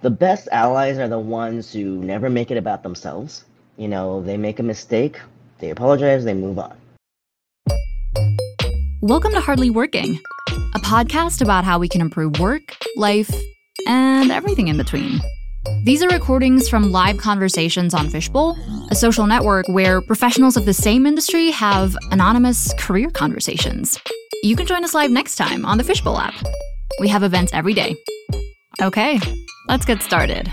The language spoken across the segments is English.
The best allies are the ones who never make it about themselves. You know, they make a mistake, they apologize, they move on. Welcome to Hardly Working, a podcast about how we can improve work, life, and everything in between. These are recordings from live conversations on Fishbowl, a social network where professionals of the same industry have anonymous career conversations. You can join us live next time on the Fishbowl app. We have events every day. Okay, let's get started.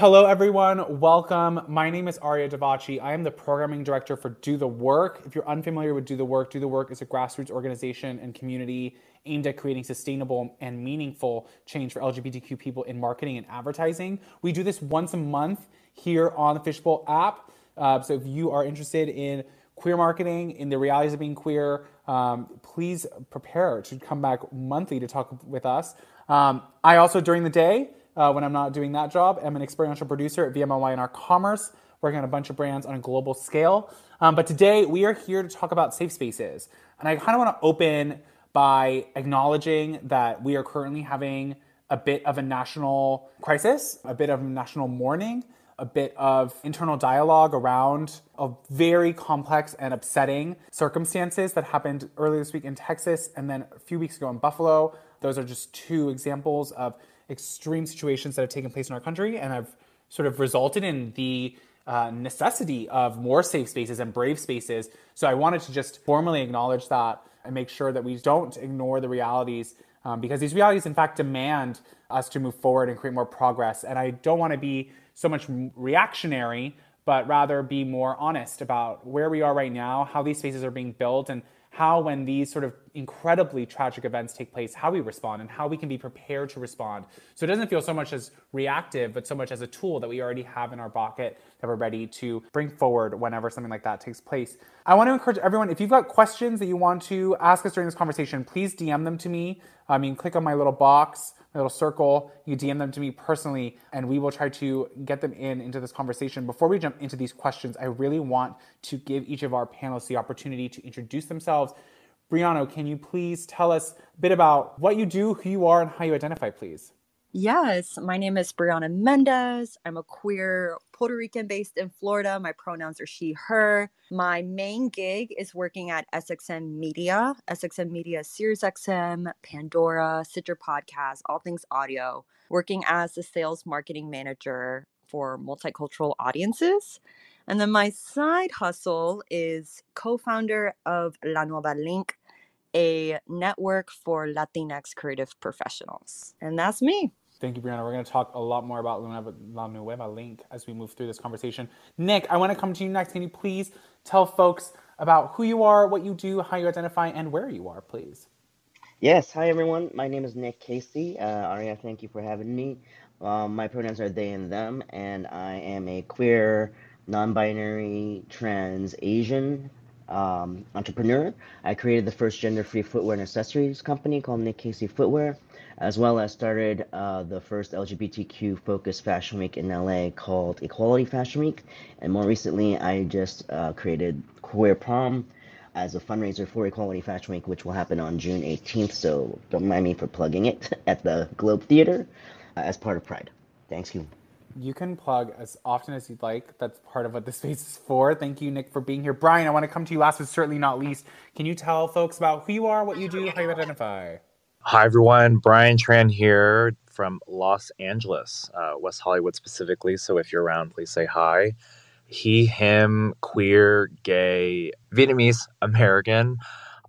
Hello, everyone. Welcome. My name is Arya Davachi. I am the programming director for Do The WeRQ. If you're unfamiliar with Do The WeRQ, Do The WeRQ is a grassroots organization and community aimed at creating sustainable and meaningful change for LGBTQ people in marketing and advertising. We do this once a month here on the Fishbowl app. Uh, so if you are interested in queer marketing, in the realities of being queer, um, please prepare to come back monthly to talk with us. Um, I also, during the day, uh, when I'm not doing that job. I'm an experiential producer at VMLY&R Commerce, working on a bunch of brands on a global scale. Um, but today we are here to talk about safe spaces. And I kind of want to open by acknowledging that we are currently having a bit of a national crisis, a bit of national mourning, a bit of internal dialogue around a very complex and upsetting circumstances that happened earlier this week in Texas and then a few weeks ago in Buffalo. Those are just two examples of extreme situations that have taken place in our country and have sort of resulted in the uh, necessity of more safe spaces and brave spaces. So I wanted to just formally acknowledge that and make sure that we don't ignore the realities um, because these realities, in fact, demand us to move forward and create more progress. And I don't want to be so much reactionary, but rather be more honest about where we are right now, how these spaces are being built, and how, when these sort of incredibly tragic events take place, how we respond and how we can be prepared to respond. So it doesn't feel so much as reactive, but so much as a tool that we already have in our pocket that we're ready to bring forward whenever something like that takes place. I want to encourage everyone if you've got questions that you want to ask us during this conversation, please DM them to me. I mean, click on my little box little circle. You DM them to me personally, and we will try to get them in into this conversation. Before we jump into these questions, I really want to give each of our panelists the opportunity to introduce themselves. Briana, can you please tell us a bit about what you do, who you are, and how you identify, please? Yes, my name is Briana Mendez. I'm a queer Puerto Rican based in Florida. My pronouns are she, her. My main gig is working at SXM Media. SXM Media is SiriusXM, Pandora, Stitcher Podcast, all things audio, working as a sales marketing manager for multicultural audiences. And then my side hustle is co founder of La Nueva Link, a network for Latinx creative professionals. And that's me. Thank you, Briana. We're going to talk a lot more about Luna La Nueva Link as we move through this conversation. NiK, I want to come to you next. Can you please tell folks about who you are, what you do, how you identify, and where you are, please? Yes. Hi, everyone. My name is NiK Kacy. Uh, Arya, thank you for having me. Um, my pronouns are they and them, and I am a queer, non binary, trans Asian um, entrepreneur. I created the first gender free footwear and accessories company called NiK Kacy Footwear as well as started uh, the first LGBTQ focused fashion week in LA called Equality Fashion Week. And more recently, I just uh, created Queer Prom as a fundraiser for Equality Fashion Week, which will happen on June 18th. So don't mind me for plugging it at the Globe Theater uh, as part of Pride. Thanks you. You can plug as often as you'd like. That's part of what the space is for. Thank you, NiK, for being here. Brian, I want to come to you last but certainly not least. Can you tell folks about who you are, what you do, how you identify? Hi, everyone. Brian Tran here from Los Angeles, uh, West Hollywood specifically. So if you're around, please say hi. He, him, queer, gay, Vietnamese, American.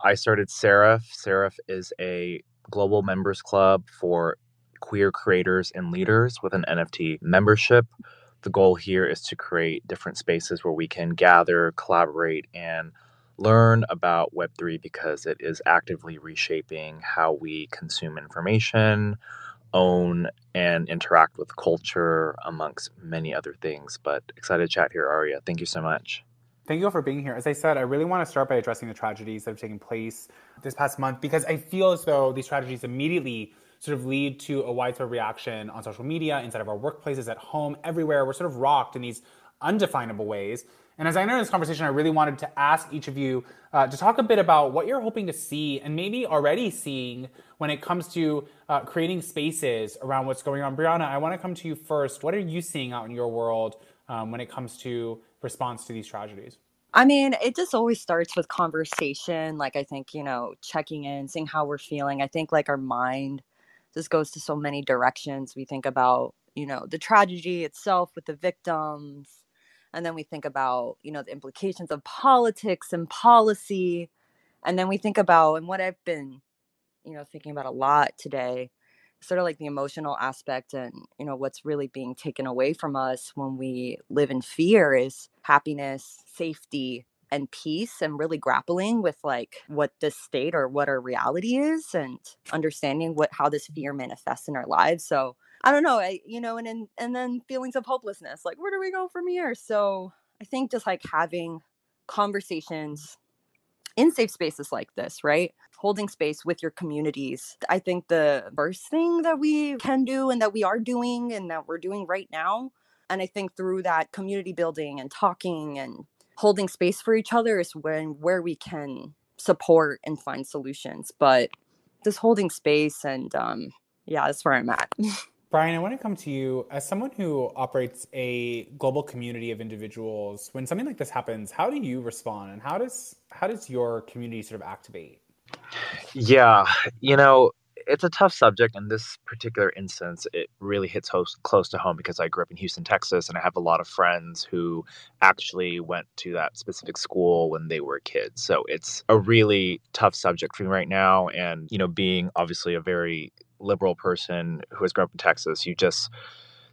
I started Seraph. Seraph is a global members club for queer creators and leaders with an NFT membership. The goal here is to create different spaces where we can gather, collaborate, and learn about Web3 because it is actively reshaping how we consume information, own, and interact with culture, amongst many other things. But excited to chat here, Arya. Thank you so much. Thank you all for being here. As I said, I really want to start by addressing the tragedies that have taken place this past month because I feel as though these tragedies immediately sort of lead to a widespread reaction on social media, inside of our workplaces, at home, everywhere. We're sort of rocked in these undefinable ways And as I enter this conversation, I really wanted to ask each of you uh, to talk a bit about what you're hoping to see and maybe already seeing when it comes to uh, creating spaces around what's going on. Briana, I want to come to you first. What are you seeing out in your world um, when it comes to response to these tragedies? I mean, it just always starts with conversation. Like, I think, you know, checking in, seeing how we're feeling. I think, like, our mind just goes to so many directions. We think about, you know, the tragedy itself with the victims. And then we think about, you know, the implications of politics and policy. And then we think about, and what I've been, you know, thinking about a lot today sort of like the emotional aspect and you know what's really being taken away from us when we live in fear is happiness safety and peace and really grappling with like what this state or what our reality is and understanding what how this fear manifests in our lives so i don't know I, you know and and, and then feelings of hopelessness like where do we go from here so i think just like having conversations in safe spaces like this, right? Holding space with your communities. I think the first thing that we can do and that we are doing and that we're doing right now. And I think through that community building and talking and holding space for each other is when where we can support and find solutions. But just holding space and um yeah, that's where I'm at. Brian, I want to come to you as someone who operates a global community of individuals. When something like this happens, how do you respond, and how does how does your community sort of activate? Yeah, you know, it's a tough subject in this particular instance. It really hits host, close to home because I grew up in Houston, Texas, and I have a lot of friends who actually went to that specific school when they were kids. So it's a really tough subject for me right now. And you know, being obviously a very liberal person who has grown up in Texas, you just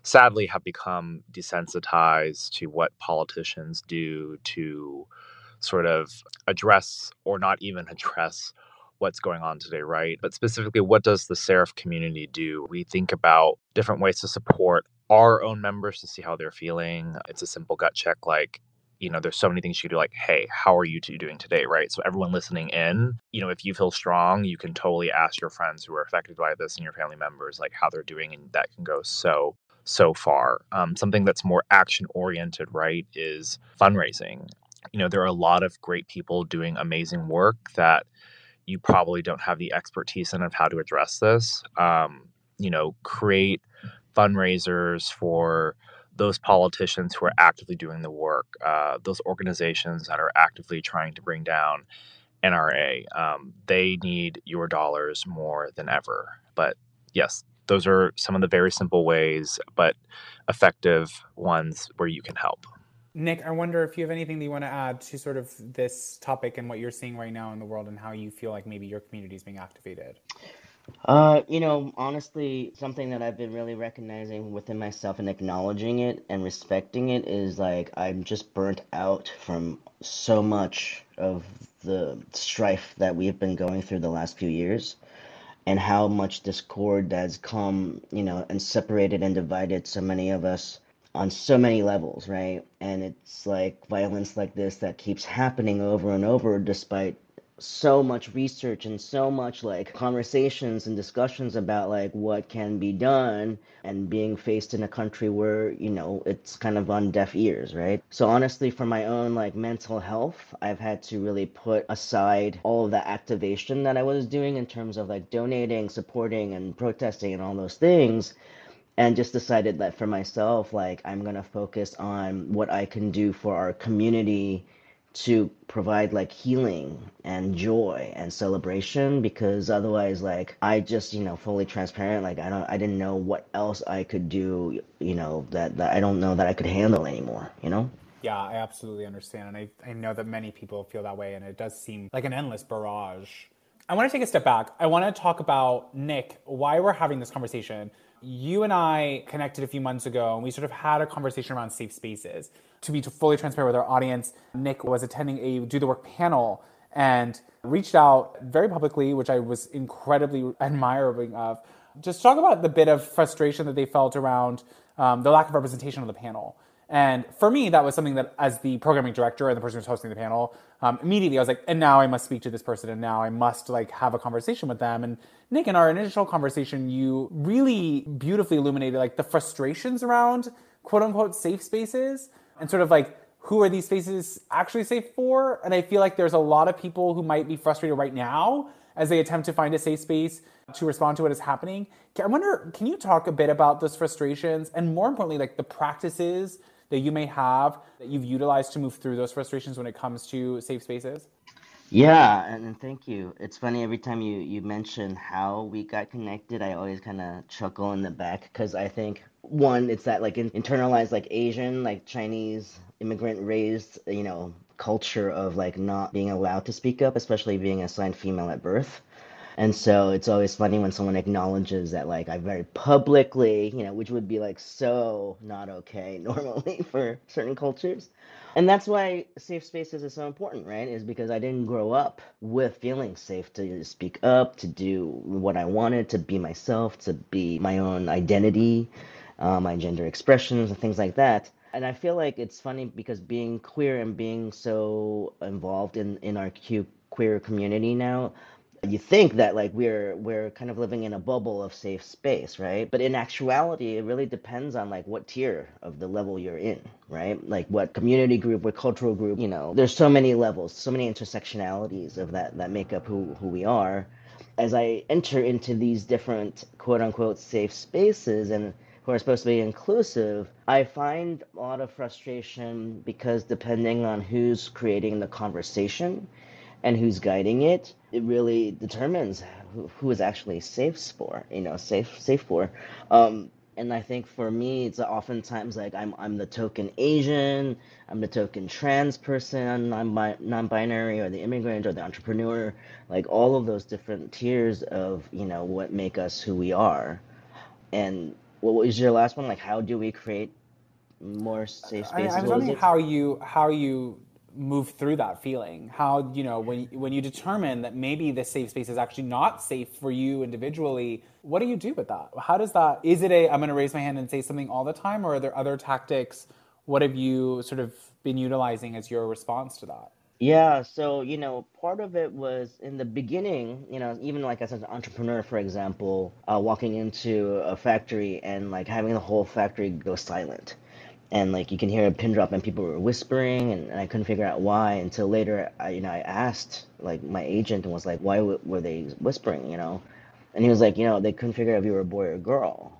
sadly have become desensitized to what politicians do to sort of address or not even address what's going on today, right? But specifically, what does the Seraph community do? We think about different ways to support our own members to see how they're feeling. It's a simple gut check like, you know, there's so many things you do, like, hey, how are you two doing today? Right. So, everyone listening in, you know, if you feel strong, you can totally ask your friends who are affected by this and your family members, like, how they're doing. And that can go so, so far. Um, something that's more action oriented, right, is fundraising. You know, there are a lot of great people doing amazing work that you probably don't have the expertise in of how to address this. Um, you know, create fundraisers for those politicians who are actively doing the work, uh, those organizations that are actively trying to bring down NRA, um, they need your dollars more than ever. But yes, those are some of the very simple ways, but effective ones where you can help. NiK, I wonder if you have anything that you want to add to sort of this topic and what you're seeing right now in the world and how you feel like maybe your community is being activated. Uh, you know, honestly, something that I've been really recognizing within myself and acknowledging it and respecting it is like I'm just burnt out from so much of the strife that we've been going through the last few years and how much discord has come, you know, and separated and divided so many of us on so many levels, right? And it's like violence like this that keeps happening over and over despite so much research and so much like conversations and discussions about like what can be done and being faced in a country where you know it's kind of on deaf ears right? So honestly for my own like mental health i've had to really put aside all of the activation that i was doing in terms of like donating supporting and protesting and all those things and just decided that for myself like i'm going to focus on what i can do for our community to provide like healing and joy and celebration because otherwise like i just you know fully transparent like i don't i didn't know what else i could do you know that, that i don't know that i could handle anymore you know? Yeah i absolutely understand and I, I know that many people feel that way and it does seem like an endless barrage. I want to take a step back. I want to talk about NiK why we're having this conversation. You and I connected a few months ago and we sort of had a conversation around safe spaces. To be fully transparent with our audience, NiK was attending a Do The WeRQ panel and reached out very publicly, which I was incredibly admiring of, just talk about the bit of frustration that they felt around um, the lack of representation on the panel. And for me, that was something that, as the programming director and the person who's hosting the panel, um, immediately I was like, and now I must speak to this person, and now I must like have a conversation with them. And NiK, in our initial conversation, you really beautifully illuminated like the frustrations around quote unquote safe spaces and sort of like who are these spaces actually safe for? And I feel like there's a lot of people who might be frustrated right now as they attempt to find a safe space to respond to what is happening. I wonder, can you talk a bit about those frustrations and more importantly, like the practices that you may have that you've utilized to move through those frustrations when it comes to safe spaces? Yeah, and thank you. It's funny every time you you mention how we got connected, I always kind of chuckle in the back because I think one, it's that like in, internalized like Asian, like Chinese immigrant raised, you know, culture of like not being allowed to speak up, especially being assigned female at birth. And so it's always funny when someone acknowledges that, like, I very publicly, you know, which would be like so not okay normally for certain cultures. And that's why safe spaces is so important, right? Is because I didn't grow up with feeling safe to speak up, to do what I wanted, to be myself, to be my own identity, uh, my gender expressions, and things like that. And I feel like it's funny because being queer and being so involved in, in our Q, queer community now, you think that like we're we're kind of living in a bubble of safe space right? But in actuality it really depends on like what tier of the level you're in right? Like what community group what cultural group you know there's so many levels so many intersectionalities of that that make up who who we are. As i enter into these different quote unquote safe spaces and who are supposed to be inclusive, I find a lot of frustration because depending on who's creating the conversation, and who's guiding it, it really determines who, who is actually safe for, you know, safe safe for. Um, and I think for me, it's oftentimes like I'm I'm the token Asian, I'm the token trans person, I'm non-binary, or the immigrant, or the entrepreneur, like all of those different tiers of you know what make us who we are. And what was your last one? Like, how do we create more safe spaces? I, I'm wondering how you how you move through that feeling. How you know when when you determine that maybe this safe space is actually not safe for you individually what do you do with that? How does that is it a i'm going to raise my hand and say something all the time or are there other tactics? What have you sort of been utilizing as your response to that? Yeah, so you know, part of it was in the beginning, you know, even like as an entrepreneur, for example, uh, walking into a factory and like having the whole factory go silent and like you can hear a pin drop and people were whispering and, and i couldn't figure out why until later i you know i asked like my agent and was like why w- were they whispering? you know? And he was like you know they couldn't figure out if you were a boy or a girl.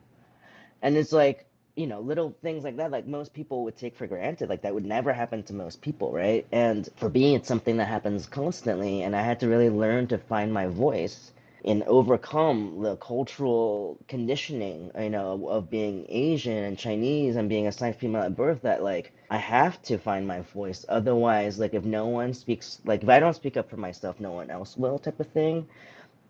And it's like you know little things like that like most people would take for granted like that would never happen to most people right? And for me it's something that happens constantly and i had to really learn to find my voice and overcome the cultural conditioning, you know, of being Asian and Chinese and being assigned female at birth that like I have to find my voice. Otherwise, like if no one speaks like if I don't speak up for myself, no one else will type of thing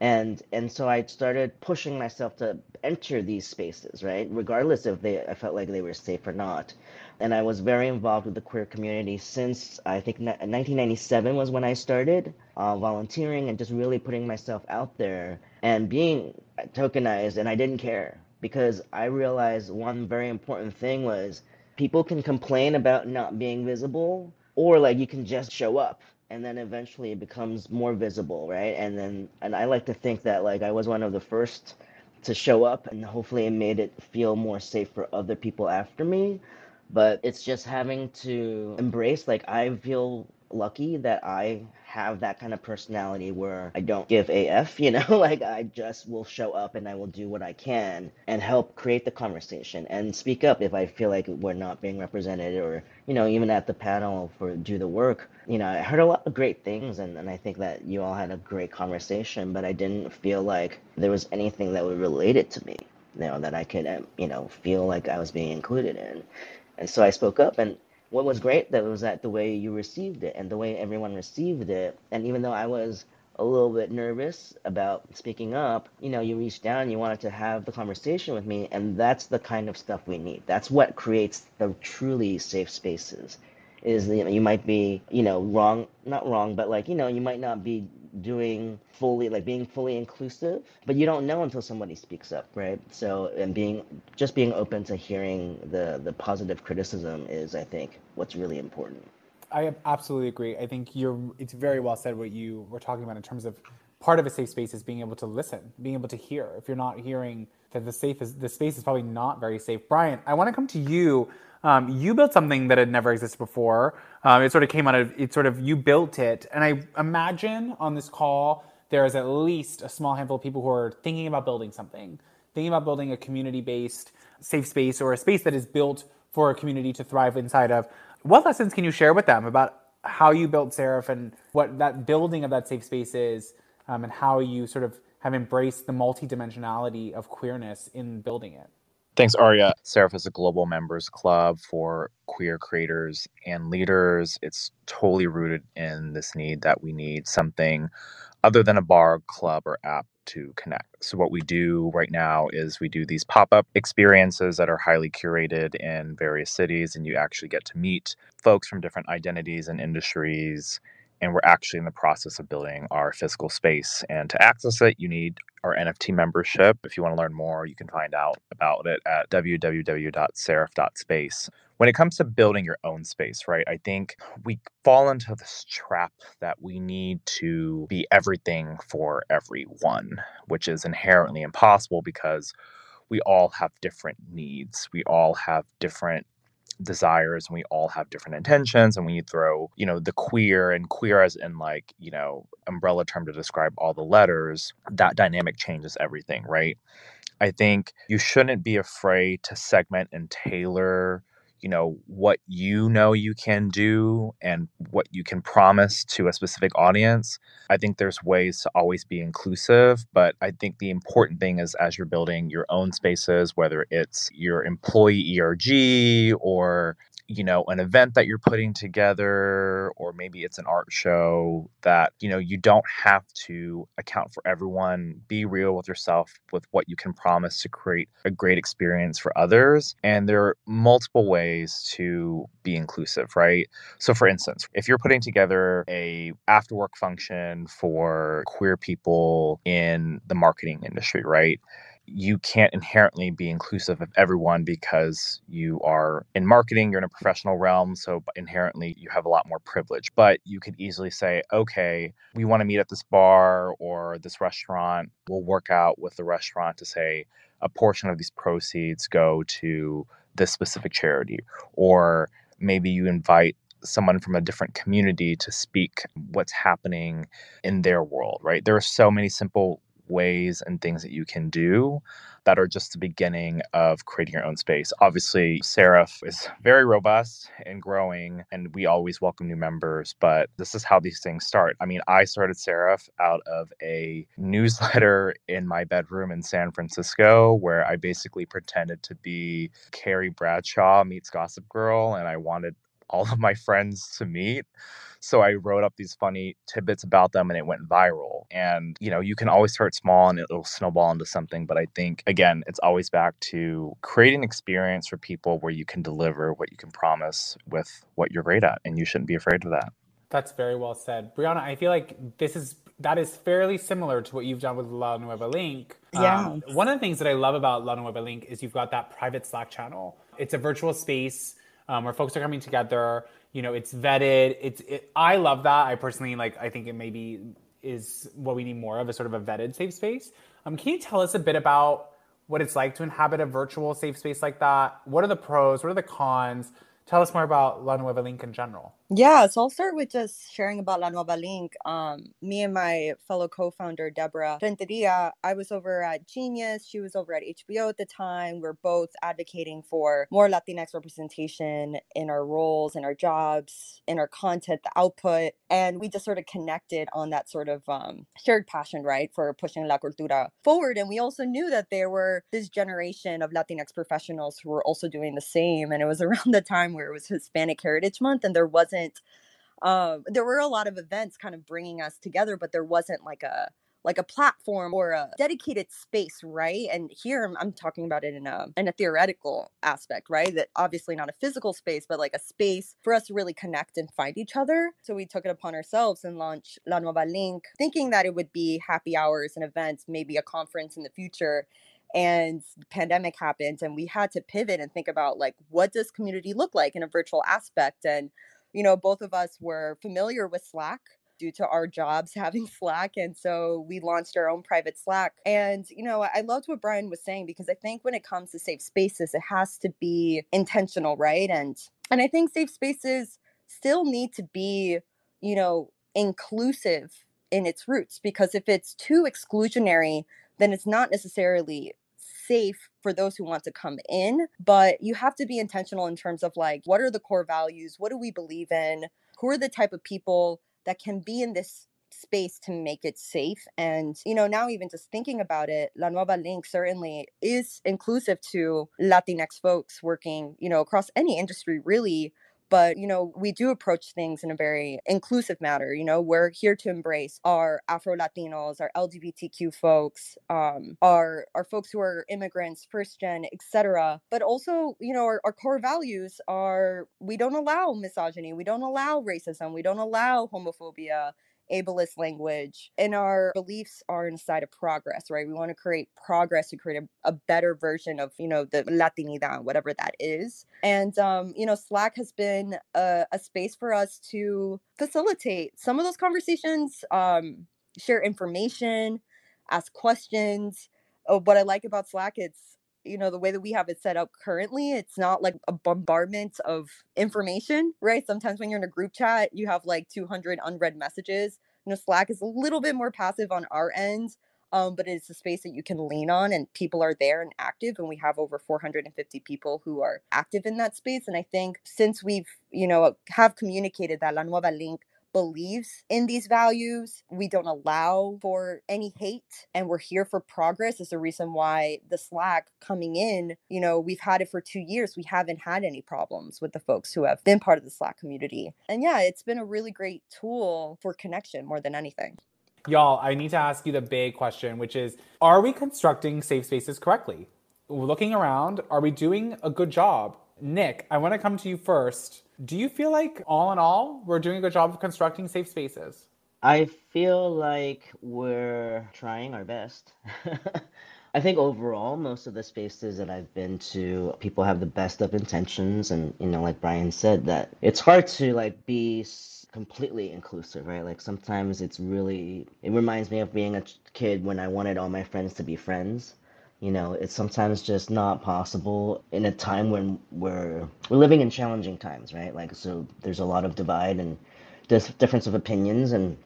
and and so I started pushing myself to enter these spaces, right? Regardless if they I felt like they were safe or not. And I was very involved with the queer community since I think 1997 was when I started uh, volunteering and just really putting myself out there and being tokenized. And I didn't care because I realized one very important thing was people can complain about not being visible, or like you can just show up and then eventually it becomes more visible right? And then and i like to think that like i was one of the first to show up and hopefully it made it feel more safe for other people after me. But it's just having to embrace like i feel lucky that i have that kind of personality where I don't give AF, you know, like I just will show up and I will do what I can and help create the conversation and speak up if I feel like we're not being represented or, you know, even at the panel for Do The WeRQ. You know, I heard a lot of great things and, and I think that you all had a great conversation, but I didn't feel like there was anything that would relate it to me, you know, that I could, um, you know, feel like I was being included in. And so I spoke up and what was great that was that the way you received it and the way everyone received it. And even though i was a little bit nervous about speaking up you know you reached down you wanted to have the conversation with me and that's the kind of stuff we need. That's what creates the truly safe spaces is you know you might be you know wrong not wrong but like you know you might not be doing fully like being fully inclusive but you don't know until somebody speaks up right so and being just being open to hearing the the positive criticism is i think what's really important i absolutely agree i think you're it's very well said what you were talking about in terms of part of a safe space is being able to listen, being able to hear. If you're not hearing that the safe is the space is probably not very safe. Brian, I want to come to you. Um, you built something that had never existed before. Um, it sort of came out of it. Sort of you built it, and I imagine on this call there is at least a small handful of people who are thinking about building something, thinking about building a community-based safe space or a space that is built for a community to thrive inside of. What lessons can you share with them about how you built Seraph and what that building of that safe space is, um, and how you sort of have embraced the multidimensionality of queerness in building it? Thanks, Arya. Seraph is a global members club for queer creators and leaders. It's totally rooted in this need that we need something other than a bar, club, or app to connect. So, what we do right now is we do these pop up experiences that are highly curated in various cities, and you actually get to meet folks from different identities and industries. And we're actually in the process of building our physical space. And to access it, you need our NFT membership. If you want to learn more, you can find out about it at www.seraph.space when it comes to building your own space, right? I think we fall into this trap that we need to be everything for everyone, which is inherently impossible because we all have different needs. We all have different desires and we all have different intentions and when you throw you know the queer and queer as in like you know umbrella term to describe all the letters that dynamic changes everything right? I think you shouldn't be afraid to segment and tailor you know what you know you can do and what you can promise to a specific audience i think there's ways to always be inclusive but i think the important thing is as you're building your own spaces whether it's your employee erg or you know an event that you're putting together or maybe it's an art show that you know you don't have to account for everyone. Be real with yourself with what you can promise to create a great experience for others and there are multiple ways to be inclusive right? So for instance if you're putting together a after work function for queer people in the marketing industry right you can't inherently be inclusive of everyone because you are in marketing, you're in a professional realm. So inherently, you have a lot more privilege. But you could easily say, okay, we want to meet at this bar or this restaurant. We'll work out with the restaurant to say a portion of these proceeds go to this specific charity. Or maybe you invite someone from a different community to speak what's happening in their world, right? There are so many simple ways and things that you can do that are just the beginning of creating your own space. Obviously, Seraph is very robust and growing, and we always welcome new members, but this is how these things start. I mean, I started Seraph out of a newsletter in my bedroom in San Francisco where I basically pretended to be Carrie Bradshaw meets Gossip Girl, and I wanted all of my friends to meet. So I wrote up these funny tidbits about them and it went viral. And, you know, you can always start small and it'll snowball into something. But I think, again, it's always back to creating an experience for people where you can deliver what you can promise with what you're great at. And you shouldn't be afraid of that. That's very well said. Briana, I feel like this is that is fairly similar to what you've done with La Nueva Link. Yeah. Um, one of the things that I love about La Nueva Link is you've got that private Slack channel. It's a virtual space um, where folks are coming together. You know, it's vetted. It's it, I love that. I personally like. I think it maybe is what we need more of a sort of a vetted safe space. Um, can you tell us a bit about what it's like to inhabit a virtual safe space like that? What are the pros? What are the cons? Tell us more about La Nueva Link in general. Yeah, so I'll start with just sharing about La Nueva Link. Um, me and my fellow co-founder Deborah Renteria, I was over at Genius. She was over at HBO at the time. We're both advocating for more Latinx representation in our roles, in our jobs, in our content, the output, and we just sort of connected on that sort of um, shared passion, right, for pushing La Cultura forward. And we also knew that there were this generation of Latinx professionals who were also doing the same. And it was around the time where it was Hispanic Heritage Month, and there wasn't um there were a lot of events kind of bringing us together but there wasn't like a like a platform or a dedicated space right? And here I'm, I'm, talking about it in a in a theoretical aspect right? That obviously not a physical space but like a space for us to really connect and find each other. So we took it upon ourselves and launched la nueva link thinking that it would be happy hours and events maybe a conference in the future and pandemic happened and we had to pivot and think about like what does community look like in a virtual aspect and you know, both of us were familiar with Slack. due to our jobs having Slack. And so we launched our own private Slack. And, you know, I loved what Brian was saying because I think when it comes to safe spaces, it has to be intentional, right? And and I think safe spaces still need to be, you know, inclusive in its roots because if it's too exclusionary, then it's not necessarily safe for those who want to come in, but you have to be intentional in terms of like what are the core values? What do we believe in? Who are the type of people that can be in this space to make it safe. And, you know, now even just thinking about it, La Nueva Link certainly is inclusive to Latinx folks working, you know, across any industry really but you know we do approach things in a very inclusive manner you know we're here to embrace our afro latinos our lgbtq folks um, our our folks who are immigrants first gen etc but also you know our, our core values are we don't allow misogyny we don't allow racism we don't allow homophobia ableist language and our beliefs are inside of progress right? We want to create progress to create a, a better version of you know the latinidad whatever that is. And um you know slack has been a, a space for us to facilitate some of those conversations um share information ask questions. Oh, what i like about slack it's you know the way that we have it set up currently it's not like a bombardment of information right? Sometimes when you're in a group chat you have like 200 unread messages you know slack is a little bit more passive on our end um, but it's a space that you can lean on and people are there and active and we have over 450 people who are active in that space and i think since we've you know have communicated that la nueva link believes in these values. We don't allow for any hate and we're here for progress is the reason why the Slack coming in, you know, we've had it for 2 years. We haven't had any problems with the folks who have been part of the Slack community. And yeah, it's been a really great tool for connection more than anything. Y'all, I need to ask you the big question, which is Are we constructing safe spaces correctly? Looking around, are we doing a good job? NiK, I want to come to you first. Do you feel like, all in all, we're doing a good job of constructing safe spaces? I feel like we're trying our best. I think overall, most of the spaces that I've been to, people have the best of intentions, and you know, like Brian said, that it's hard to like be completely inclusive, right? Like sometimes it's really, it reminds me of being a kid when I wanted all my friends to be friends you know, it's sometimes just not possible in a time when we're we're living in challenging times, right? Like so there's a lot of divide and dis- difference of opinions and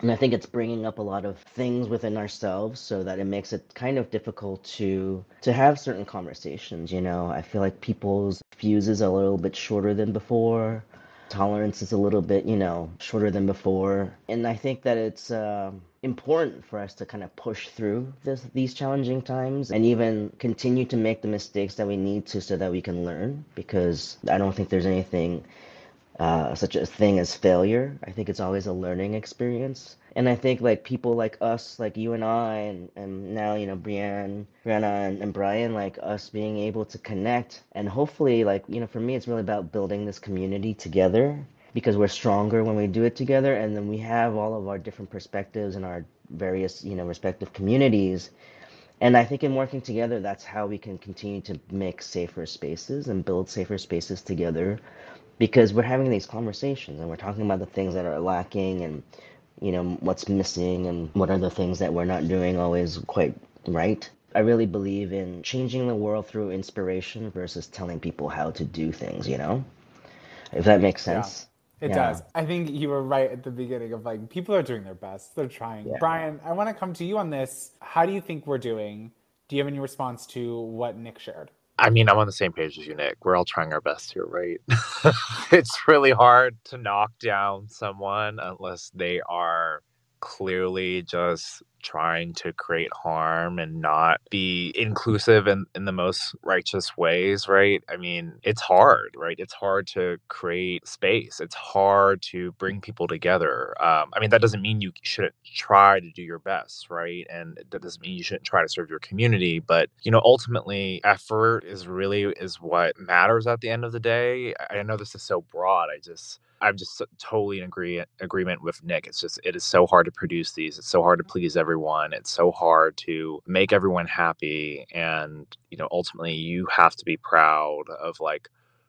and I think it's bringing up a lot of things within ourselves so that it makes it kind of difficult to to have certain conversations, you know. I feel like people's fuses are a little bit shorter than before tolerance is a little bit, you know, shorter than before. And I think that it's uh, important for us to kind of push through this, these challenging times and even continue to make the mistakes that we need to so that we can learn. Because I don't think there's anything uh, such a thing as failure. I think it's always a learning experience and I think like people like us, like you and I, and, and now you know Brianne, Briana, and, and Brian, like us being able to connect, and hopefully, like you know, for me, it's really about building this community together because we're stronger when we do it together, and then we have all of our different perspectives and our various you know respective communities. And I think in working together, that's how we can continue to make safer spaces and build safer spaces together because we're having these conversations and we're talking about the things that are lacking and you know, what's missing and what are the things that we're not doing always quite right. I really believe in changing the world through inspiration versus telling people how to do things, you know? If that makes sense. Yeah, it yeah. does. I think you were right at the beginning of like, people are doing their best. They're trying. Yeah. Brian, I want to come to you on this. How do you think we're doing? Do you have any response to what NiK shared? I mean, I'm on the same page as you, NiK. We're all trying our best here, right? it's really hard to knock down someone unless they are clearly just trying to create harm and not be inclusive in, in the most righteous ways, right? I mean, it's hard, right? It's hard to create space. It's hard to bring people together. Um, I mean, that doesn't mean you shouldn't try to do your best, right? And that doesn't mean you shouldn't try to serve your community. But, you know, ultimately, effort is really is what matters at the end of the day. I know this is so broad. I just I'm just totally in agree agreement with NiK. It's just it is so hard to produce these. It's so hard to please everyone. It's so hard to make everyone happy, and you know ultimately you have to be proud of like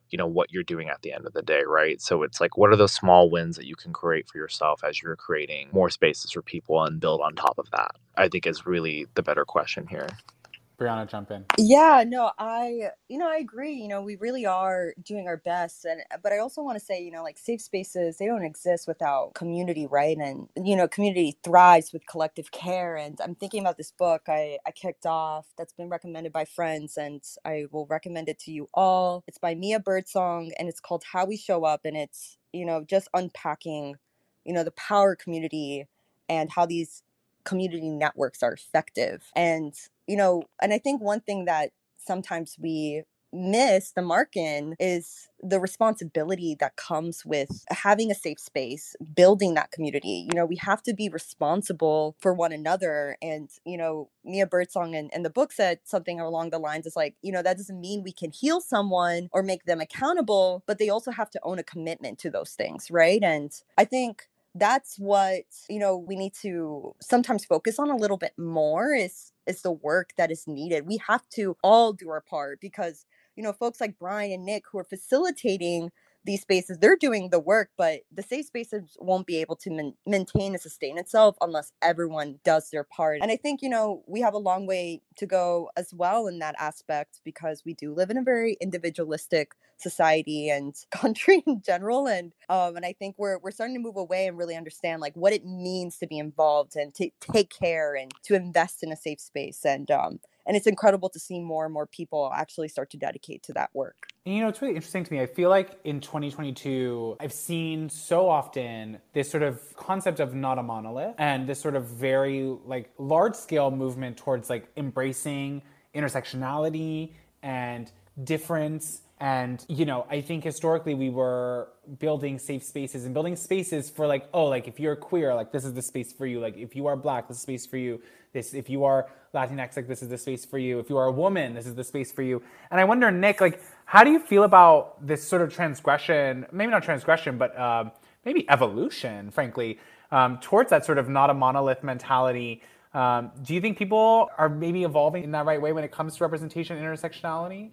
you know what you're doing at the end of the day right? So it's like what are those small wins that you can create for yourself as you're creating more spaces for people and build on top of that? I think is really the better question here Briana, jump in. Yeah, no, I, you know, I agree. You know, we really are doing our best, and but I also want to say, you know, like safe spaces, they don't exist without community, right? And you know, community thrives with collective care. And I'm thinking about this book I I kicked off that's been recommended by friends, and I will recommend it to you all. It's by Mia Birdsong, and it's called How We Show Up, and it's you know just unpacking, you know, the power community and how these community networks are effective and you know, and I think one thing that sometimes we miss the mark in is the responsibility that comes with having a safe space, building that community. You know, we have to be responsible for one another. And, you know, Mia Birdsong in, in the book said something along the lines is like, you know, that doesn't mean we can heal someone or make them accountable, but they also have to own a commitment to those things, right? And I think that's what you know we need to sometimes focus on a little bit more is is the work that is needed. We have to all do our part because you know folks like brian and NiK who are facilitating these spaces they're doing the work but the safe spaces won't be able to man- maintain and sustain itself unless everyone does their part and i think you know we have a long way to go as well in that aspect because we do live in a very individualistic society and country in general and um and i think we're we're starting to move away and really understand like what it means to be involved and to take care and to invest in a safe space and um and it's incredible to see more and more people actually start to dedicate to that work. You know, it's really interesting to me. I feel like in 2022, I've seen so often this sort of concept of not a monolith and this sort of very like large scale movement towards like embracing intersectionality and difference and you know i think historically we were building safe spaces and building spaces for like oh like if you're queer like this is the space for you like if you are black this is space for you this if you are latinx like this is the space for you. If you are a woman this is the space for you. And i wonder NiK like how do you feel about this sort of transgression maybe not transgression but um, maybe evolution frankly um, towards that sort of not a monolith mentality? Um, do you think people are maybe evolving in that right way when it comes to representation and intersectionality?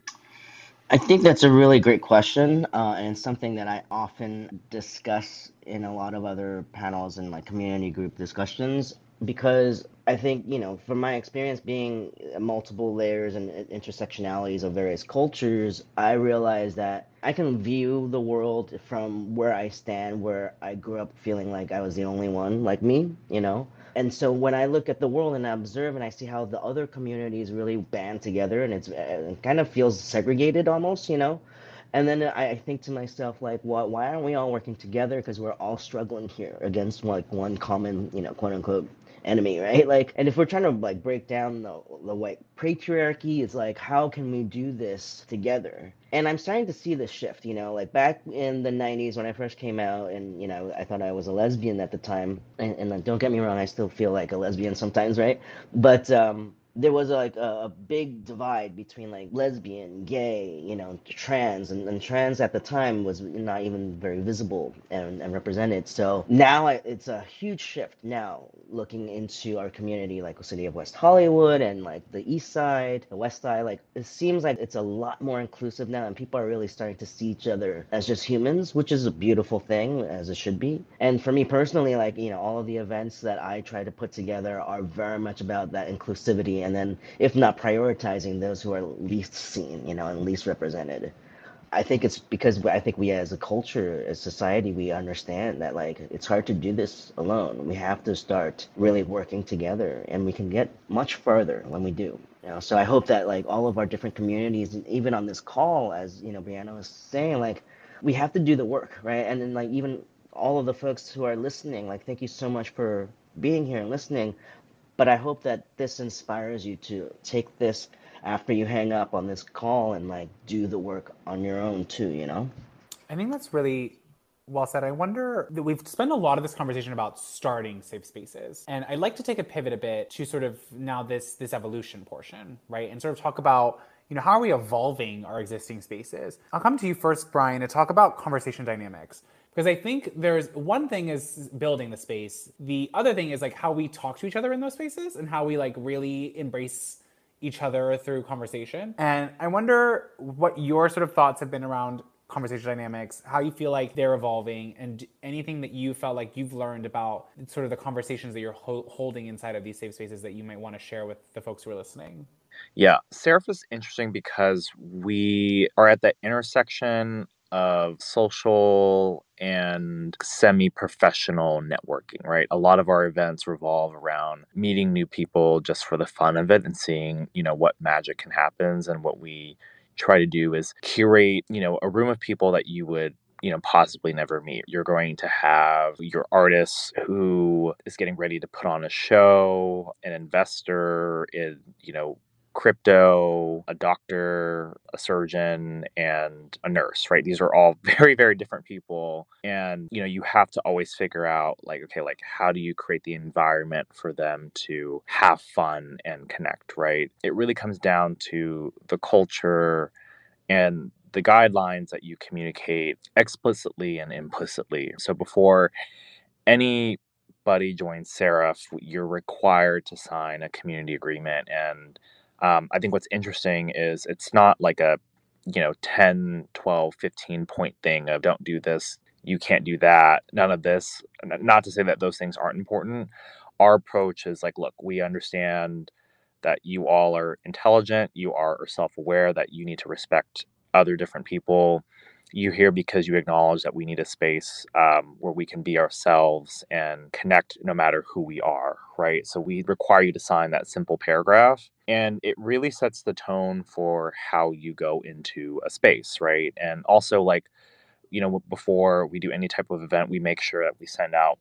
I think that's a really great question, uh, and something that I often discuss in a lot of other panels and like community group discussions because I think, you know, from my experience being multiple layers and intersectionalities of various cultures, I realize that I can view the world from where I stand, where I grew up feeling like I was the only one like me, you know? And so when I look at the world and I observe and I see how the other communities really band together and it's uh, it kind of feels segregated almost, you know. And then I think to myself like, what? Why aren't we all working together? Because we're all struggling here against like one common, you know, quote unquote enemy, right? Like, and if we're trying to like break down the the white patriarchy, it's like, how can we do this together? And I'm starting to see this shift, you know, like back in the 90s when I first came out, and you know, I thought I was a lesbian at the time, and, and don't get me wrong, I still feel like a lesbian sometimes, right? But um, there was like a, a, big divide between like lesbian, gay, you know, trans, and, and trans at the time was not even very visible and, and represented. So now I, it's a huge shift now looking into our community, like the city of West Hollywood and like the East Side, the West Side. Like it seems like it's a lot more inclusive now, and people are really starting to see each other as just humans, which is a beautiful thing, as it should be. And for me personally, like you know, all of the events that I try to put together are very much about that inclusivity then if not prioritizing those who are least seen, you know, and least represented. I think it's because I think we as a culture, as society, we understand that like it's hard to do this alone. We have to start really working together and we can get much further when we do. You know, so I hope that like all of our different communities, even on this call, as you know, Briana was saying, like we have to do the work, right? And then like even all of the folks who are listening, like thank you so much for being here and listening. But I hope that this inspires you to take this after you hang up on this call and like do the work on your own too, you know? I think that's really well said. I wonder that we've spent a lot of this conversation about starting safe spaces. And I'd like to take a pivot a bit to sort of now this this evolution portion, right? And sort of talk about you know, how are we evolving our existing spaces? I'll come to you first, Brian, to talk about conversation dynamics. Because I think there's one thing is building the space. The other thing is like how we talk to each other in those spaces and how we like really embrace each other through conversation. And I wonder what your sort of thoughts have been around conversation dynamics, how you feel like they're evolving, and anything that you felt like you've learned about sort of the conversations that you're ho- holding inside of these safe spaces that you might want to share with the folks who are listening. Yeah, Seraph is interesting because we are at the intersection of social and semi professional networking, right? A lot of our events revolve around meeting new people just for the fun of it and seeing, you know, what magic can happen. And what we try to do is curate, you know, a room of people that you would you know possibly never meet you're going to have your artist who is getting ready to put on a show an investor in you know crypto, a doctor, a surgeon, and a nurse, right? These are all very, very different people. And, you know, you have to always figure out, like, okay, like, how do you create the environment for them to have fun and connect, right? It really comes down to the culture and the guidelines that you communicate explicitly and implicitly. So before anybody joins Seraph, you're required to sign a community agreement and um, I think what's interesting is it's not like a, you know, 10, 12, 15 point thing of don't do this, you can't do that, none of this. Not to say that those things aren't important. Our approach is like, look, we understand that you all are intelligent, you are self aware, that you need to respect other different people you here because you acknowledge that we need a space um, where we can be ourselves and connect no matter who we are, right? So we require you to sign that simple paragraph. And it really sets the tone for how you go into a space, right? And also, like, you know, before we do any type of event, we make sure that we send out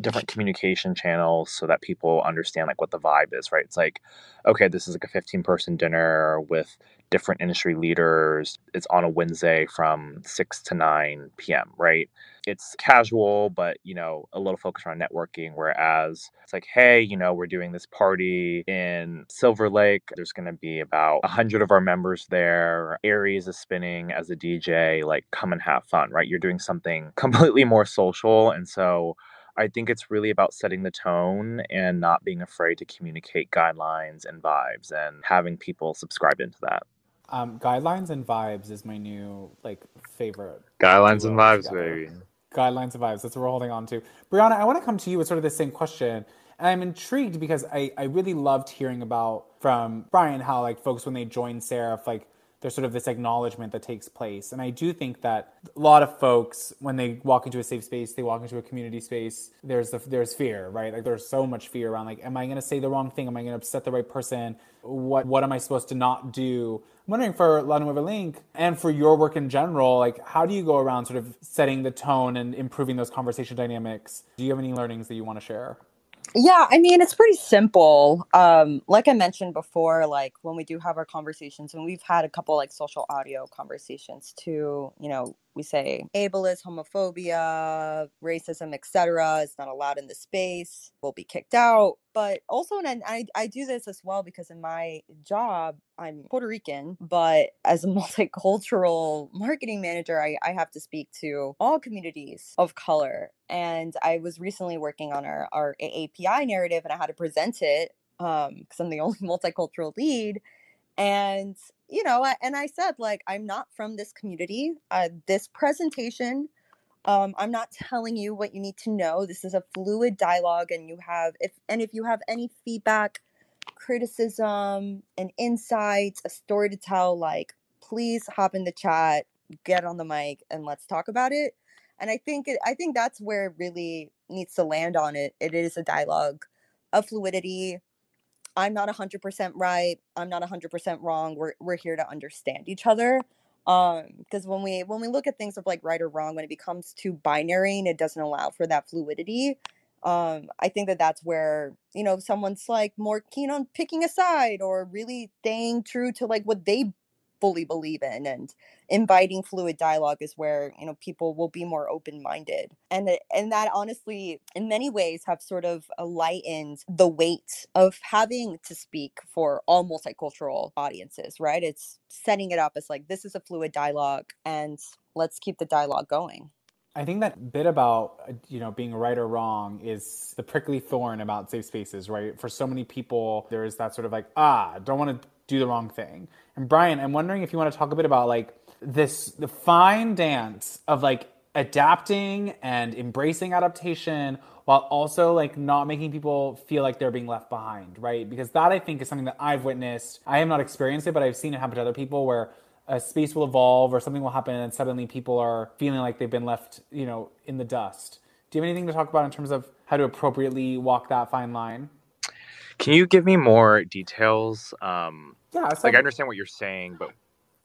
different communication channels so that people understand like what the vibe is right it's like okay this is like a 15 person dinner with different industry leaders it's on a wednesday from 6 to 9 p.m right? It's casual but you know a little focus on networking whereas it's like hey you know we're doing this party in silver lake. There's going to be about 100 of our members there. Aries is spinning as a dj like come and have fun right? You're doing something completely more social and so I think it's really about setting the tone and not being afraid to communicate guidelines and vibes and having people subscribe into that. Um, guidelines and vibes is my new like favorite. Guidelines and vibes, together. baby. Guidelines and vibes. That's what we're holding on to. Briana, I want to come to you with sort of the same question. And I'm intrigued because I, I really loved hearing about from Brian how like folks when they join Seraph, like there's sort of this acknowledgement that takes place. And I do think that a lot of folks, when they walk into a safe space, they walk into a community space, there's the, there's fear, right? Like there's so much fear around like, am I going to say the wrong thing? Am I going to upset the right person? What what am I supposed to not do? I'm wondering for La Nueva Link and for your work in general, like how do you go around sort of setting the tone and improving those conversation dynamics? Do you have any learnings that you want to share? Yeah, I mean, it's pretty simple. Um, like I mentioned before, like when we do have our conversations, and we've had a couple like social audio conversations too, you know, we say ableist, homophobia, racism, etc. is not allowed in the space, will be kicked out. But also, and I, I do this as well because in my job, I'm Puerto Rican, but as a multicultural marketing manager, I, I have to speak to all communities of color. And I was recently working on our, our AAPI narrative and I had to present it because um, I'm the only multicultural lead and you know and i said like i'm not from this community uh, this presentation um, i'm not telling you what you need to know this is a fluid dialogue and you have if and if you have any feedback criticism and insights a story to tell like please hop in the chat get on the mic and let's talk about it. And i think it, i think that's where it really needs to land on it. It is a dialogue of fluidity I'm not 100% right. I'm not 100% wrong. We're we're here to understand each other. Um because when we when we look at things of like right or wrong when it becomes too binary and it doesn't allow for that fluidity, um I think that that's where, you know, someone's like more keen on picking a side or really staying true to like what they fully believe in and inviting fluid dialogue is where you know people will be more open-minded. And and that honestly in many ways have sort of lightened the weight of having to speak for all multicultural audiences right? It's setting it up as like this is a fluid dialogue and let's keep the dialogue going. I think that bit about uh, you know being right or wrong is the prickly thorn about safe spaces, right? For so many people, there is that sort of like ah, don't want to do the wrong thing. And Brian, I'm wondering if you want to talk a bit about like this the fine dance of like adapting and embracing adaptation while also like not making people feel like they're being left behind, right? Because that I think is something that I've witnessed. I have not experienced it, but I've seen it happen to other people where a space will evolve or something will happen and suddenly people are feeling like they've been left, you know, in the dust. Do you have anything to talk about in terms of how to appropriately walk that fine line? Can you give me more details? Um, yeah, so like I understand what you're saying, but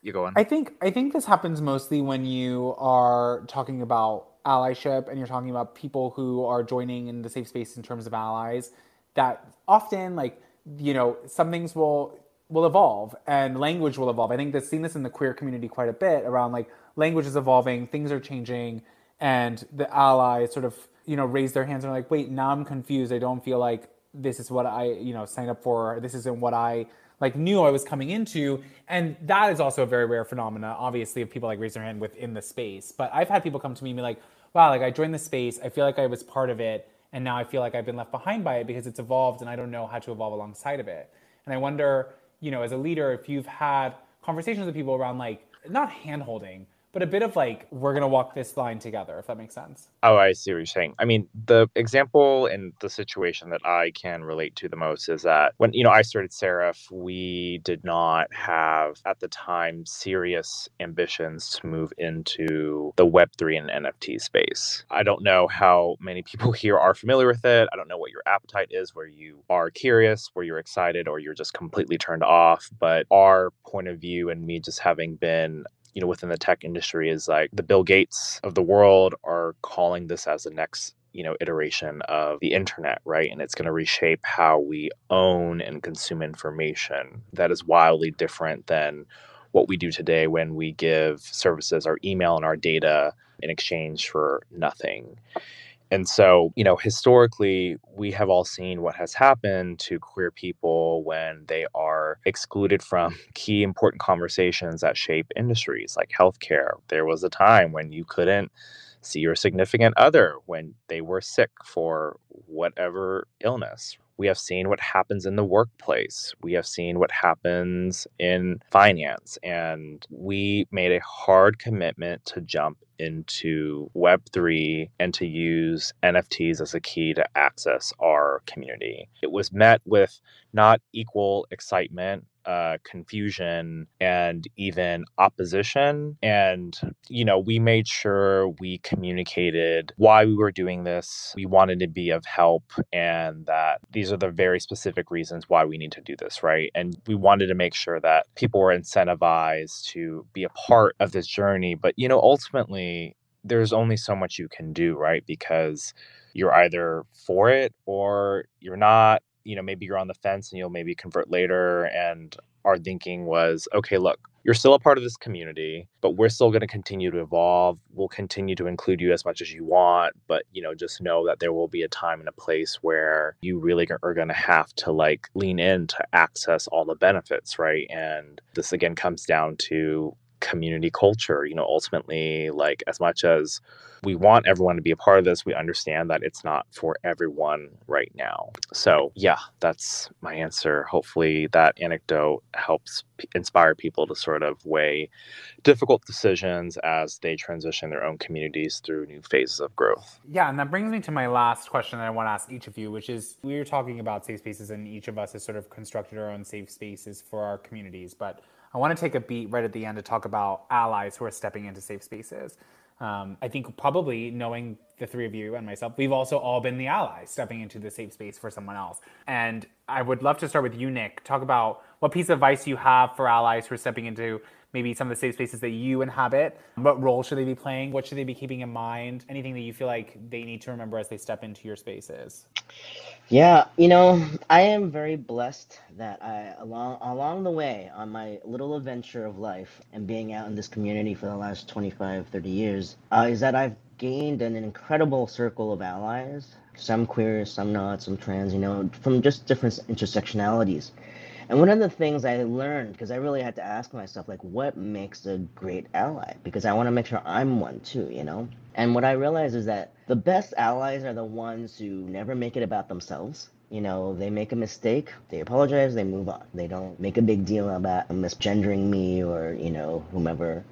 you go on. I think I think this happens mostly when you are talking about allyship and you're talking about people who are joining in the safe space in terms of allies. That often, like you know, some things will will evolve and language will evolve. I think that's seen this in the queer community quite a bit around like language is evolving, things are changing, and the allies sort of you know raise their hands and are like, wait, now I'm confused. I don't feel like this is what I you know signed up for. This isn't what I like knew I was coming into. And that is also a very rare phenomena, obviously, of people like raise their hand within the space. But I've had people come to me and be like, wow, like I joined the space, I feel like I was part of it, and now I feel like I've been left behind by it because it's evolved and I don't know how to evolve alongside of it. And I wonder, you know, as a leader, if you've had conversations with people around like not hand holding, but a bit of like we're gonna walk this line together if that makes sense. Oh i see what you're saying. I mean the example and the situation that i can relate to the most is that when you know i started seraph we did not have at the time serious ambitions to move into the web3 and nft space. I don't know how many people here are familiar with it. I don't know what your appetite is where you are curious where you're excited or you're just completely turned off but our point of view and me just having been you know within the tech industry is like the Bill Gates of the world are calling this as the next you know iteration of the internet right? And it's going to reshape how we own and consume information that is wildly different than what we do today when we give services our email and our data in exchange for nothing and so, you know, historically, we have all seen what has happened to queer people when they are excluded from key important conversations that shape industries like healthcare. There was a time when you couldn't see your significant other when they were sick for whatever illness. We have seen what happens in the workplace. We have seen what happens in finance. And we made a hard commitment to jump into Web3 and to use NFTs as a key to access our community. It was met with not equal excitement uh, confusion and even opposition. And, you know, we made sure we communicated why we were doing this. We wanted to be of help and that these are the very specific reasons why we need to do this, right? And we wanted to make sure that people were incentivized to be a part of this journey. But, you know, ultimately, there's only so much you can do, right? Because you're either for it or you're not you know maybe you're on the fence and you'll maybe convert later and our thinking was okay look you're still a part of this community but we're still going to continue to evolve. We'll continue to include you as much as you want but you know just know that there will be a time and a place where you really are going to have to like lean in to access all the benefits right? And this again comes down to community culture you know ultimately like as much as we want everyone to be a part of this we understand that it's not for everyone right now. So yeah that's my answer. Hopefully that anecdote helps p- inspire people to sort of weigh difficult decisions as they transition their own communities through new phases of growth. Yeah and that brings me to my last question that i want to ask each of you which is we are talking about safe spaces and each of us has sort of constructed our own safe spaces for our communities but I want to take a beat right at the end to talk about allies who are stepping into safe spaces. Um, I think probably knowing the three of you and myself, we've also all been the allies stepping into the safe space for someone else. And I would love to start with you, NiK. Talk about what piece of advice you have for allies who are stepping into maybe some of the safe spaces that you inhabit. What role should they be playing? What should they be keeping in mind? Anything that you feel like they need to remember as they step into your spaces? Yeah, you know, I am very blessed that I along along the way on my little adventure of life and being out in this community for the last 25, 30 years, uh, is that I've gained an incredible circle of allies. Some queer, some not, some trans, you know, from just different intersectionalities. And one of the things I learned, because I really had to ask myself, like, what makes a great ally? Because I want to make sure I'm one too, you know? And what I realized is that the best allies are the ones who never make it about themselves. You know, they make a mistake, they apologize, they move on. They don't make a big deal about misgendering me or, you know, whomever.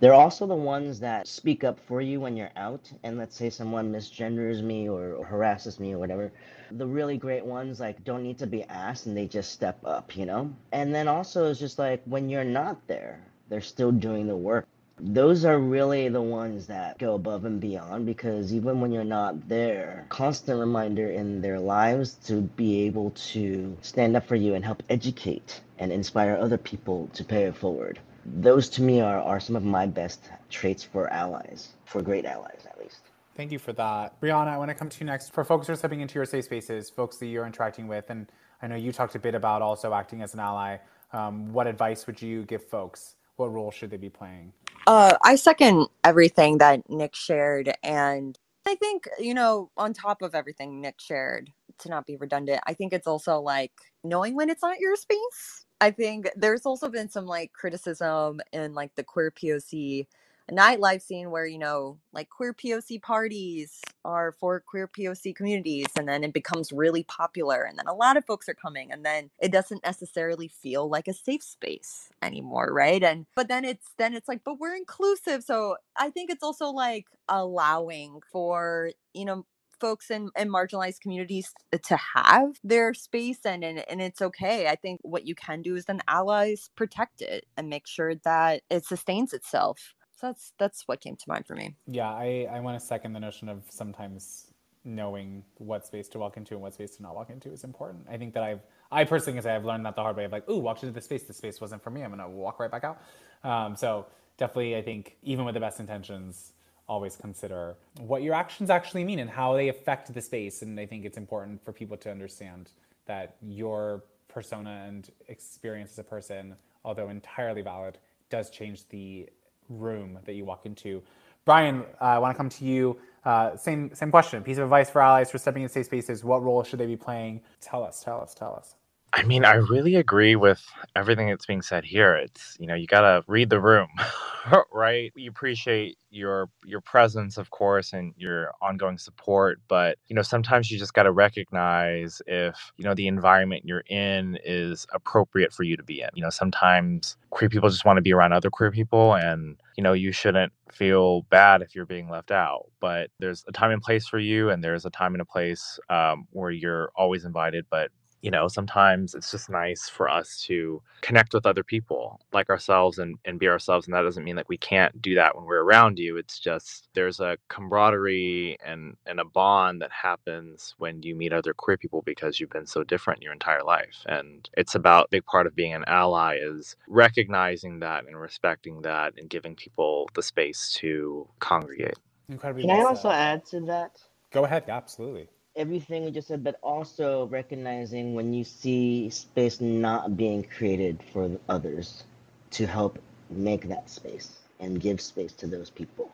They're also the ones that speak up for you when you're out. And let's say someone misgenders me or, or harasses me or whatever. The really great ones like don't need to be asked and they just step up, you know? And then also it's just like when you're not there, they're still doing the work. Those are really the ones that go above and beyond because even when you're not there, constant reminder in their lives to be able to stand up for you and help educate and inspire other people to pay it forward. Those to me are, are some of my best traits for allies, for great allies at least. Thank you for that. Briana, I want to come to you next. For folks who are stepping into your safe spaces, folks that you're interacting with, and I know you talked a bit about also acting as an ally, um, what advice would you give folks? What role should they be playing? Uh, I second everything that NiK shared. And I think, you know, on top of everything NiK shared, to not be redundant, I think it's also like knowing when it's not your space. I think there's also been some like criticism in like the queer POC nightlife scene where you know like queer poc parties are for queer poc communities and then it becomes really popular and then a lot of folks are coming and then it doesn't necessarily feel like a safe space anymore right? And but then it's then it's like but we're inclusive so i think it's also like allowing for you know folks in, in marginalized communities to have their space and, and and it's okay i think what you can do is then allies protect it and make sure that it sustains itself so that's that's what came to mind for me. Yeah, I, I want to second the notion of sometimes knowing what space to walk into and what space to not walk into is important. I think that I've I personally can say I've learned that the hard way of like, ooh, walked into the space, the space wasn't for me. I'm gonna walk right back out. Um, so definitely I think even with the best intentions, always consider what your actions actually mean and how they affect the space. And I think it's important for people to understand that your persona and experience as a person, although entirely valid, does change the room that you walk into. Brian, uh, I want to come to you. Uh, same same question. Piece of advice for allies for stepping in safe spaces. What role should they be playing? Tell us. Tell us. Tell us. I mean, I really agree with everything that's being said here. It's you know you gotta read the room, right? We appreciate your your presence, of course, and your ongoing support, but you know sometimes you just gotta recognize if you know the environment you're in is appropriate for you to be in. You know, sometimes queer people just want to be around other queer people, and you know you shouldn't feel bad if you're being left out. But there's a time and place for you, and there's a time and a place um, where you're always invited, but you know, sometimes it's just nice for us to connect with other people like ourselves and, and be ourselves. And that doesn't mean that we can't do that when we're around you. It's just there's a camaraderie and, and a bond that happens when you meet other queer people because you've been so different your entire life. And it's about a big part of being an ally is recognizing that and respecting that and giving people the space to congregate. Incredibly Can I also uh, add to that? Go ahead. Absolutely everything we just said, but also recognizing when you see space not being created for others to help make that space and give space to those people.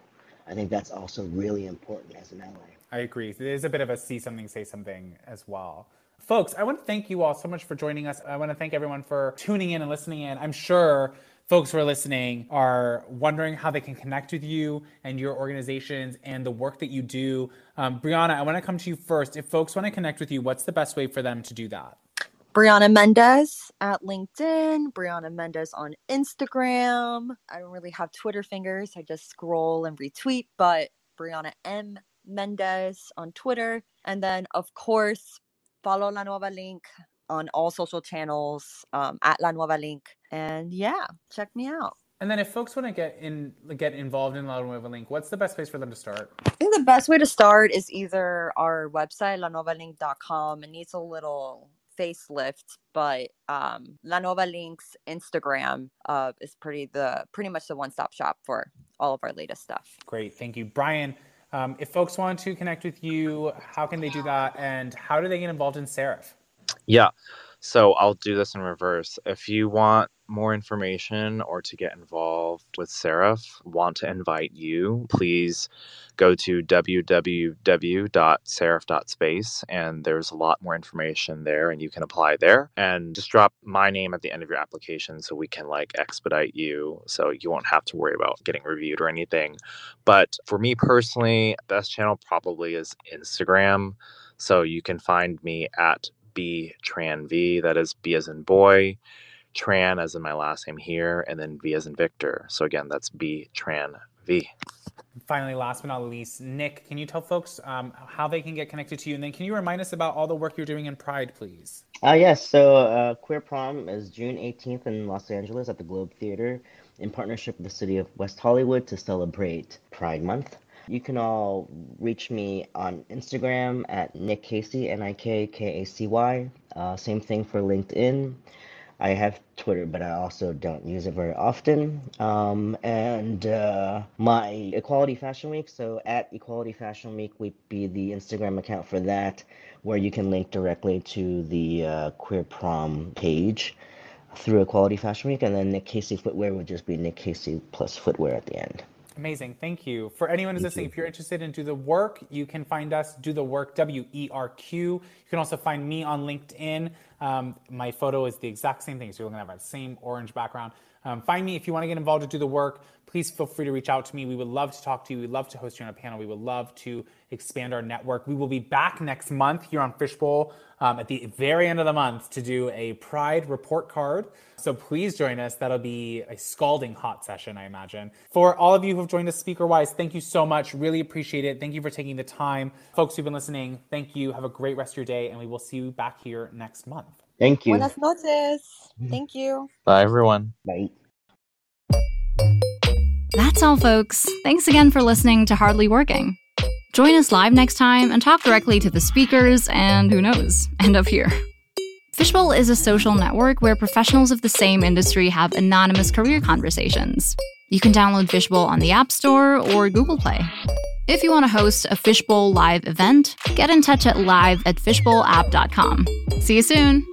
I think that's also really important as an ally. I agree. It is a bit of a see something, say something as well. Folks, I want to thank you all so much for joining us. I want to thank everyone for tuning in and listening in. I'm sure folks who are listening are wondering how they can connect with you and your organizations and the work that you do. Um, Briana, I want to come to you first. If folks want to connect with you, what's the best way for them to do that? Briana Mendez at LinkedIn, Briana Mendez on Instagram. I don't really have Twitter fingers. I just scroll and retweet, but Briana M. Mendez on Twitter. And then, of course, follow La Nueva Link on all social channels um, at La Nueva Link. And yeah, check me out. And then if folks want to get in get involved in La Nueva Link, what's the best place for them to start? I think the best way to start is either our website, lanuevalink.com. It needs a little facelift, but um, La Nueva Link's Instagram uh, is pretty the pretty much the one-stop shop for all of our latest stuff. Great, thank you, Brian. Um, if folks want to connect with you, how can they do that, and how do they get involved in Seraph? Yeah. So I'll do this in reverse. If you want more information or to get involved with Seraph, want to invite you, please go to www.seraph.space and there's a lot more information there and you can apply there and just drop my name at the end of your application so we can like expedite you so you won't have to worry about getting reviewed or anything. But for me personally, best channel probably is Instagram. So you can find me at B Tran V. That is B as in boy, Tran as in my last name here, and then V as in Victor. So again, that's B Tran V. Finally, last but not least, NiK, can you tell folks um, how they can get connected to you? And then can you remind us about all the work you're doing in Pride, please? Uh, yes, so uh, Queer Prom is June 18th in Los Angeles at the Globe Theater in partnership with the city of West Hollywood to celebrate Pride Month. You can all reach me on Instagram at NiK Kacy, N I K K A C Y. Uh, same thing for LinkedIn. I have Twitter, but I also don't use it very often. Um, and uh, my Equality Fashion Week, so at Equality Fashion Week would be the Instagram account for that, where you can link directly to the uh, Queer Prom page through Equality Fashion Week. And then NiK Kacy Footwear would just be NiK Kacy plus footwear at the end. Amazing. Thank you. For anyone who's Thank listening, you. if you're interested in Do The WeRQ, you can find us, Do The WeRQ, W E R Q. You can also find me on LinkedIn. Um, my photo is the exact same thing. So you're looking at that same orange background. Um, find me if you want to get involved to do the work. Please feel free to reach out to me. We would love to talk to you. We'd love to host you on a panel. We would love to expand our network. We will be back next month here on Fishbowl um, at the very end of the month to do a Pride report card. So please join us. That'll be a scalding hot session, I imagine. For all of you who have joined us speaker wise, thank you so much. Really appreciate it. Thank you for taking the time. Folks who've been listening, thank you. Have a great rest of your day, and we will see you back here next month. Thank you. Buenas noches. Thank you. Bye, everyone. Bye. That's all, folks. Thanks again for listening to Hardly Working. Join us live next time and talk directly to the speakers and who knows, end up here. Fishbowl is a social network where professionals of the same industry have anonymous career conversations. You can download Fishbowl on the App Store or Google Play. If you want to host a Fishbowl live event, get in touch at live at fishbowlapp.com. See you soon!